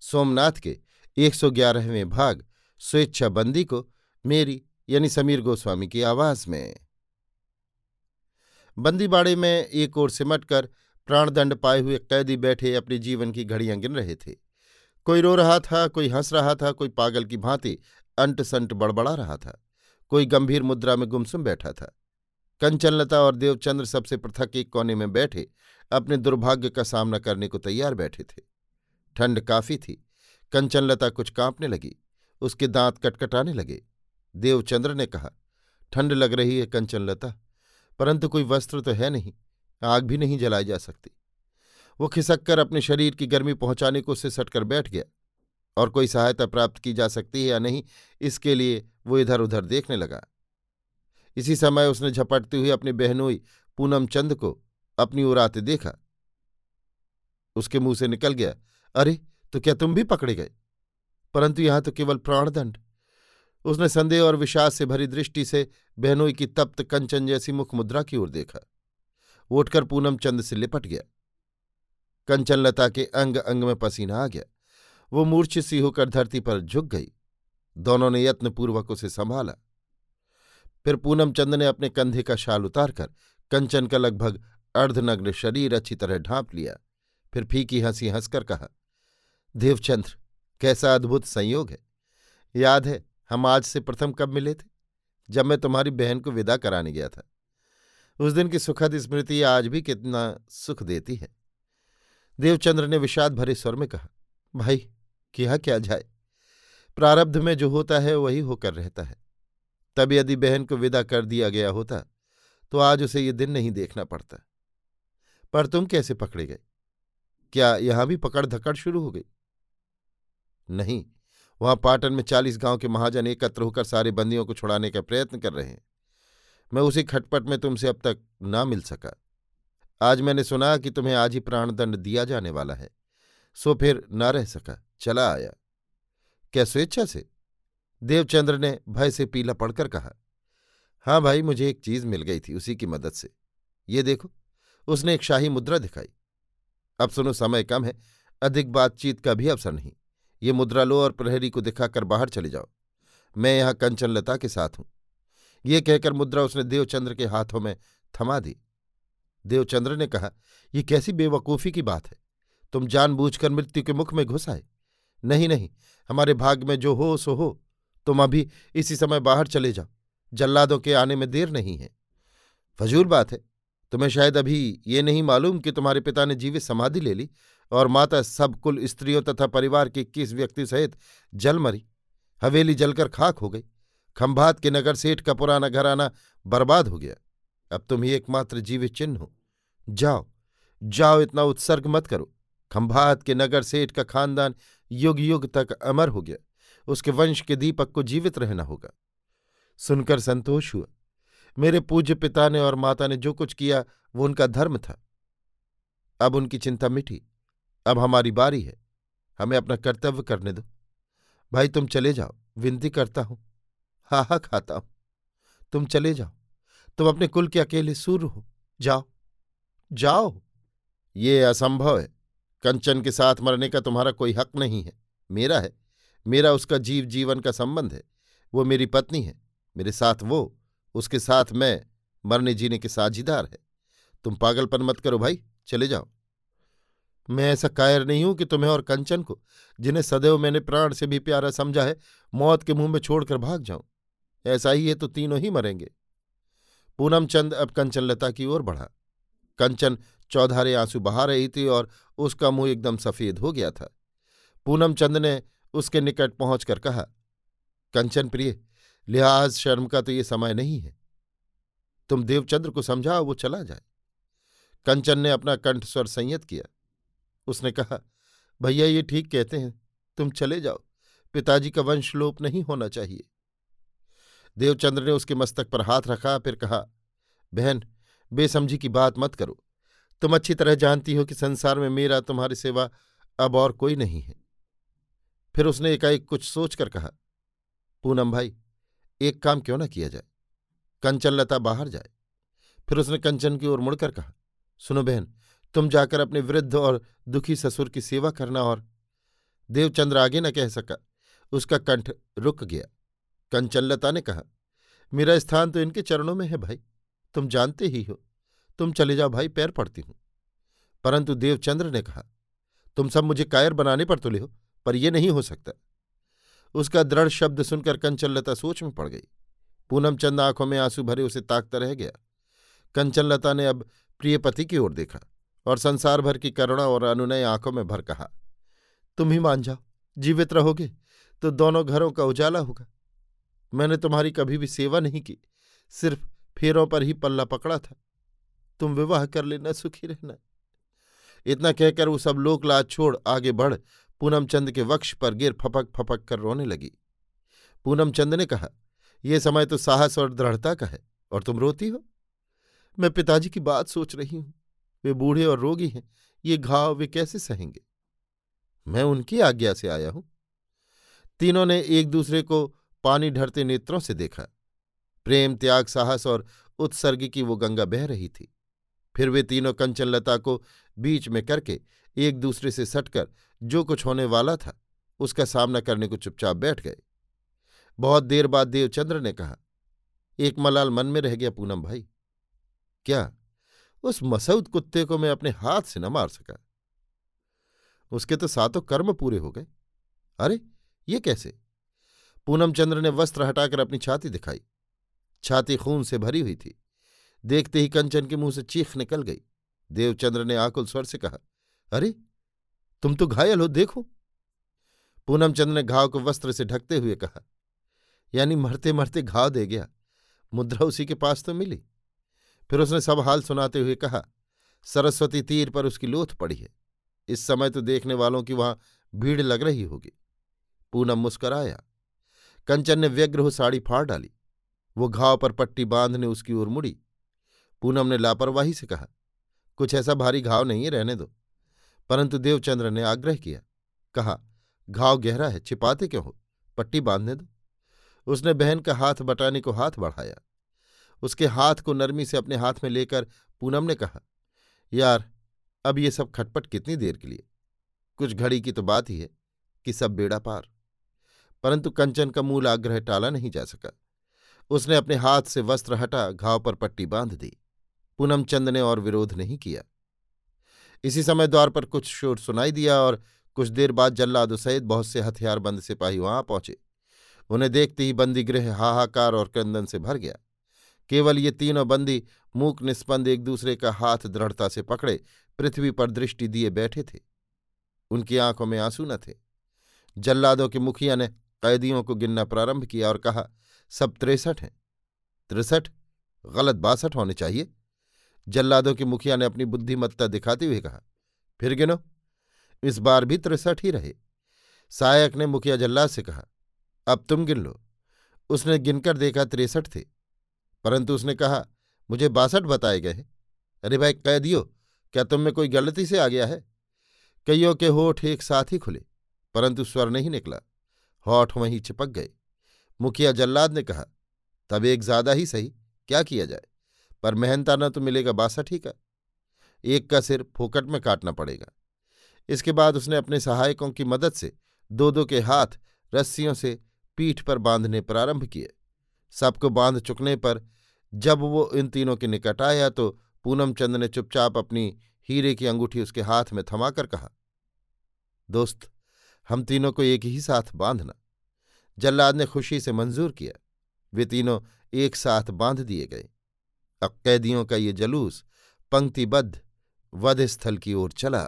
सोमनाथ के 111वें भाग स्वेच्छा बंदी को मेरी यानी समीर गोस्वामी की आवाज़ में। बंदीबाड़े में एक ओर सिमटकर प्राणदंड पाए हुए कैदी बैठे अपने जीवन की घड़ियाँ गिन रहे थे। कोई रो रहा था, कोई हंस रहा था, कोई पागल की भांति अंट संट बड़बड़ा रहा था, कोई गंभीर मुद्रा में गुमसुम बैठा था। कंचनलता और देवचंद्र सबसे पृथक एक कोने में बैठे अपने दुर्भाग्य का सामना करने को तैयार बैठे थे। ठंड काफ़ी थी। कंचनलता कुछ कांपने लगी, उसके दांत कटकटाने लगे। देवचंद्र ने कहा, ठंड लग रही है कंचनलता, परंतु कोई वस्त्र तो है नहीं, आग भी नहीं जलाई जा सकती। वो खिसक कर अपने शरीर की गर्मी पहुँचाने को उससे सटकर बैठ गया। और कोई सहायता प्राप्त की जा सकती है या नहीं, इसके लिए वो इधर उधर देखने लगा। इसी समय उसने झपटते हुए अपनी बहनोई पूनम चंद को अपनी ओर आते देखा। उसके मुँह से निकल गया अरे तो क्या तुम भी पकड़े गए? परंतु यहाँ तो केवल प्राणदंड। उसने संदेह और विश्वास से भरी दृष्टि से बहनोई की तप्त कंचन जैसी मुख मुद्रा की ओर देखा। उठकर पूनम चंद से लिपट गया। कंचनलता के अंग अंग में पसीना आ गया। वो मूर्छ सी होकर धरती पर झुक गई। दोनों ने यत्नपूर्वक उसे संभाला। फिर पूनम चंद ने अपने कंधे का शाल उतारकर कंचन का लगभग अर्धनग्न शरीर अच्छी तरह ढांप लिया। फिर फीकी हँसी हंसकर कहा देवचंद्र, कैसा अद्भुत संयोग है। याद है, हम आज से प्रथम कब मिले थे? जब मैं तुम्हारी बहन को विदा कराने गया था। उस दिन की सुखद स्मृति आज भी कितना सुख देती है। देवचंद्र ने विषाद भरे स्वर में कहा, भाई, किया क्या जाए? प्रारब्ध में जो होता है, वही होकर रहता है। तब यदि बहन को विदा कर दिया गया होता तो आज उसे ये दिन नहीं देखना पड़ता। पर तुम कैसे पकड़े गए? क्या यहाँ भी पकड़ धकड़ शुरू हो गई? नहीं, वहाँ पाटन में चालीस गाँव के महाजन एकत्र होकर सारे बंदियों को छुड़ाने का प्रयत्न कर रहे हैं। मैं उसी खटपट में तुमसे अब तक ना मिल सका। आज मैंने सुना कि तुम्हें आज ही प्राणदंड दिया जाने वाला है। सो फिर ना रह सका, चला आया। क्या स्वेच्छा से? देवचंद्र ने भय से पीला पड़कर कहा हाँ भाई, मुझे एक चीज़ मिल गई थी उसी की मदद से। ये देखो, उसने एक शाही मुद्रा दिखाई। अब सुनो, समय कम है, अधिक बातचीत का भी अवसर नहीं। ये मुद्रा लो और प्रहरी को दिखाकर बाहर चले जाओ। मैं यहाँ कंचनलता के साथ हूँ। ये कहकर मुद्रा उसने देवचंद्र के हाथों में थमा दी। देवचंद्र ने कहा यह कैसी बेवकूफ़ी की बात है। तुम जानबूझकर मृत्यु के मुख में घुस आए। नहीं नहीं, हमारे भाग में जो हो, सो हो। तुम अभी इसी समय बाहर चले जाओ। जल्लादों के आने में देर नहीं है। फजूल बात है। तुम्हें शायद अभी ये नहीं मालूम कि तुम्हारे पिता ने जीवित समाधि ले ली और माता सब कुल स्त्रियों तथा परिवार के इक्कीस व्यक्ति सहित जल मरी। हवेली जलकर खाक हो गई। खंभात के नगर सेठ का पुराना घराना बर्बाद हो गया। अब तुम ही एकमात्र जीवित चिन्ह हो। जाओ जाओ, इतना उत्सर्ग मत करो। खंभात के नगर सेठ का खानदान युग युग तक अमर हो गया। उसके वंश के दीपक को जीवित रहना होगा। सुनकर संतोष हुआ। मेरे पूज्य पिता ने और माता ने जो कुछ किया, वो उनका धर्म था। अब उनकी चिंता मिटी। अब हमारी बारी है। हमें अपना कर्तव्य करने दो। भाई, तुम चले जाओ। विनती करता हूँ। हा हा, खाता हूँ। तुम चले जाओ। तुम अपने कुल के अकेले सूर्य हो। जाओ। जाओ। ये असंभव है। कंचन के साथ मरने का तुम्हारा कोई हक नहीं है। मेरा है। मेरा उसका जीव जीवन का संबंध है। वो मेरी पत्नी है। मेरे साथ वो। उसके साथ मैं मरने जीने के साझीदार है। तुम पागलपन मत करो भाई। चले जाओ। मैं ऐसा कायर नहीं हूँ कि तुम्हें और कंचन को, जिन्हें सदैव मैंने प्राण से भी प्यारा समझा है, मौत के मुँह में छोड़कर भाग जाऊँ। ऐसा ही है तो तीनों ही मरेंगे। पूनम चंद अब कंचन लता की ओर बढ़ा। कंचन चौधारे आँसू बहा रही थी और उसका मुँह एकदम सफ़ेद हो गया था। पूनम चंद ने उसके निकट पहुंचकर कहा, कंचन प्रिय, लिहाज शर्म का तो ये समय नहीं है। तुम देवचंद्र को समझाओ, वो चला जाए। कंचन ने अपना कंठ स्वर संयत किया। उसने कहा, भैया, ये ठीक कहते हैं, तुम चले जाओ। पिताजी का वंशलोप नहीं होना चाहिए। देवचंद्र ने उसके मस्तक पर हाथ रखा, फिर कहा, बहन, बेसमझी की बात मत करो। तुम अच्छी तरह जानती हो कि संसार में मेरा तुम्हारी सेवा अब और कोई नहीं है। फिर उसने एकाएक कुछ सोचकर कहा, पूनम भाई, एक काम क्यों ना किया जाए? कंचन लता बाहर जाए। फिर उसने कंचन की ओर मुड़कर कहा, सुनो बहन तुम जाकर अपने वृद्ध और दुखी ससुर की सेवा करना और देवचंद्र आगे न कह सका। उसका कंठ रुक गया। कंचनलता ने कहा, मेरा स्थान तो इनके चरणों में है भाई। तुम जानते ही हो। तुम चले जाओ भाई, पैर पड़ती हूँ परंतु देवचंद्र ने कहा, तुम सब मुझे कायर बनाने पर तुले हो, पर यह नहीं हो सकता उसका दृढ़ शब्द सुनकर कंचनलता सोच में पड़ गई। पूनम चंद आँखों में आँसू भरे उसे ताकता रह गया। कंचनलता ने अब प्रियपति की ओर देखा। और संसार भर की करुणा और अनुनय आँखों में भर कहा, तुम ही मान जाओ, जीवित रहोगे तो दोनों घरों का उजाला होगा। मैंने तुम्हारी कभी भी सेवा नहीं की, सिर्फ़ फेरों पर ही पल्ला पकड़ा था। तुम विवाह कर लेना, सुखी रहना। इतना कहकर वो सब लोक लाज छोड़ आगे बढ़ पूनमचंद के वक्ष पर गिर फपक फपक कर रोने लगी। पूनमचंद ने कहा यह समय तो साहस और दृढ़ता का है, और तुम रोती हो? मैं पिताजी की बात सोच रही हूँ। वे बूढ़े और रोगी हैं, ये घाव वे कैसे सहेंगे? मैं उनकी आज्ञा से आया हूँ। तीनों ने एक दूसरे को पानी ढरते नेत्रों से देखा। प्रेम, त्याग, साहस और उत्सर्ग की वो गंगा बह रही थी। फिर वे तीनों कंचनलता को बीच में करके एक दूसरे से सटकर जो कुछ होने वाला था, उसका सामना करने को चुपचाप बैठ गए। बहुत देर बाद देवचंद्र ने कहा, एक मलाल मन में रह गया पूनम भाई। क्या उस मसऊद कुत्ते को मैं अपने हाथ से न मार सका। उसके तो सातों कर्म पूरे हो गए। अरे, ये कैसे? पूनम चंद्र ने वस्त्र हटाकर अपनी छाती दिखाई। छाती खून से भरी हुई थी। देखते ही कंचन के मुँह से चीख निकल गई। देवचंद्र ने आकुल स्वर से कहा, अरे, तुम तो घायल हो, देखो। पूनम चंद्र ने घाव को वस्त्र से ढकते हुए कहा, यानी मरते मरते घाव दे गया। मुद्रा उसी के पास तो मिली। फिर उसने सब हाल सुनाते हुए कहा, सरस्वती तीर पर उसकी लोथ पड़ी है। इस समय तो देखने वालों की वहाँ भीड़ लग रही होगी। पूनम मुस्कराया। कंचन ने व्यग्र हो साड़ी फाड़ डाली। वो घाव पर पट्टी बांधने उसकी ओर मुड़ी। पूनम ने लापरवाही से कहा, कुछ ऐसा भारी घाव नहीं है, रहने दो। परंतु देवचंद्र ने आग्रह किया। कहा, घाव गहरा है, छिपाते क्यों हो? पट्टी बांधने दो। उसने बहन का हाथ बटाने को हाथ बढ़ाया। उसके हाथ को नरमी से अपने हाथ में लेकर पूनम ने कहा, यार, अब ये सब खटपट कितनी देर के लिए? कुछ घड़ी की तो बात ही है कि सब बेड़ा पार। परंतु कंचन का मूल आग्रह टाला नहीं जा सका। उसने अपने हाथ से वस्त्र हटा घाव पर पट्टी बाँध दी। पूनम चंद ने और विरोध नहीं किया। इसी समय द्वार पर कुछ शोर सुनाई दिया और कुछ देर बाद जल्लाद सहित बहुत से हथियारबंद सिपाही वहाँ पहुँचे। उन्हें देखते ही बंदीगृह हाहाकार और क्रंदन से भर गया। केवल ये तीनों बंदी मूक निस्पंद एक दूसरे का हाथ दृढ़ता से पकड़े, पृथ्वी पर दृष्टि दिए बैठे थे। उनकी आँखों में आँसू न थे। जल्लादों के मुखिया ने कैदियों को गिनना प्रारंभ किया और कहा, सब तिरसठ हैं। तिरसठ? गलत बासठ होने चाहिए। जल्लादों के मुखिया ने अपनी बुद्धिमत्ता दिखाते हुए कहा, फिर गिनो। इस बार भी तिरसठ ही रहे। सायक ने मुखिया जल्लाद से कहा, अब तुम गिन लो। उसने गिनकर देखा तिरसठ थे। परंतु उसने कहा, मुझे बासठ बताए गए हैं। अरे भाई, कैदियो, क्या तुम में कोई गलती से आ गया है? कईयों के होठ एक साथ ही खुले, परंतु स्वर नहीं निकला। होठ वहीं चिपक गए। मुखिया जल्लाद ने कहा, तब एक ज़्यादा ही सही, क्या किया जाए? पर मेहनता न तो मिलेगा बासठ ही का। एक का सिर फोकट में काटना पड़ेगा। इसके बाद उसने अपने सहायकों की मदद से दो दो के हाथ रस्सियों से पीठ पर बांधने प्रारंभ किए। सबको बाँध चुकने पर जब वो इन तीनों के निकट आया तो पूनम चंद ने चुपचाप अपनी हीरे की अंगूठी उसके हाथ में थमाकर कहा, दोस्त, हम तीनों को एक ही साथ बांधना। जल्लाद ने खुशी से मंजूर किया। वे तीनों एक साथ बाँध दिए गए। अब कैदियों का ये जलूस पंक्तिबद्ध वध स्थल की ओर चला।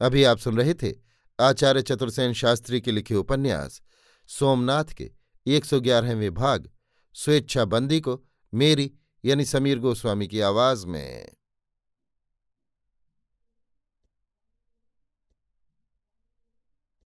अभी आप सुन रहे थे आचार्य चतुर्सेन शास्त्री के लिखे उपन्यास, सोमनाथ के एक सौ ग्यारहवें भाग स्वेच्छा बंदी को मेरी यानी समीर गोस्वामी की आवाज़ में।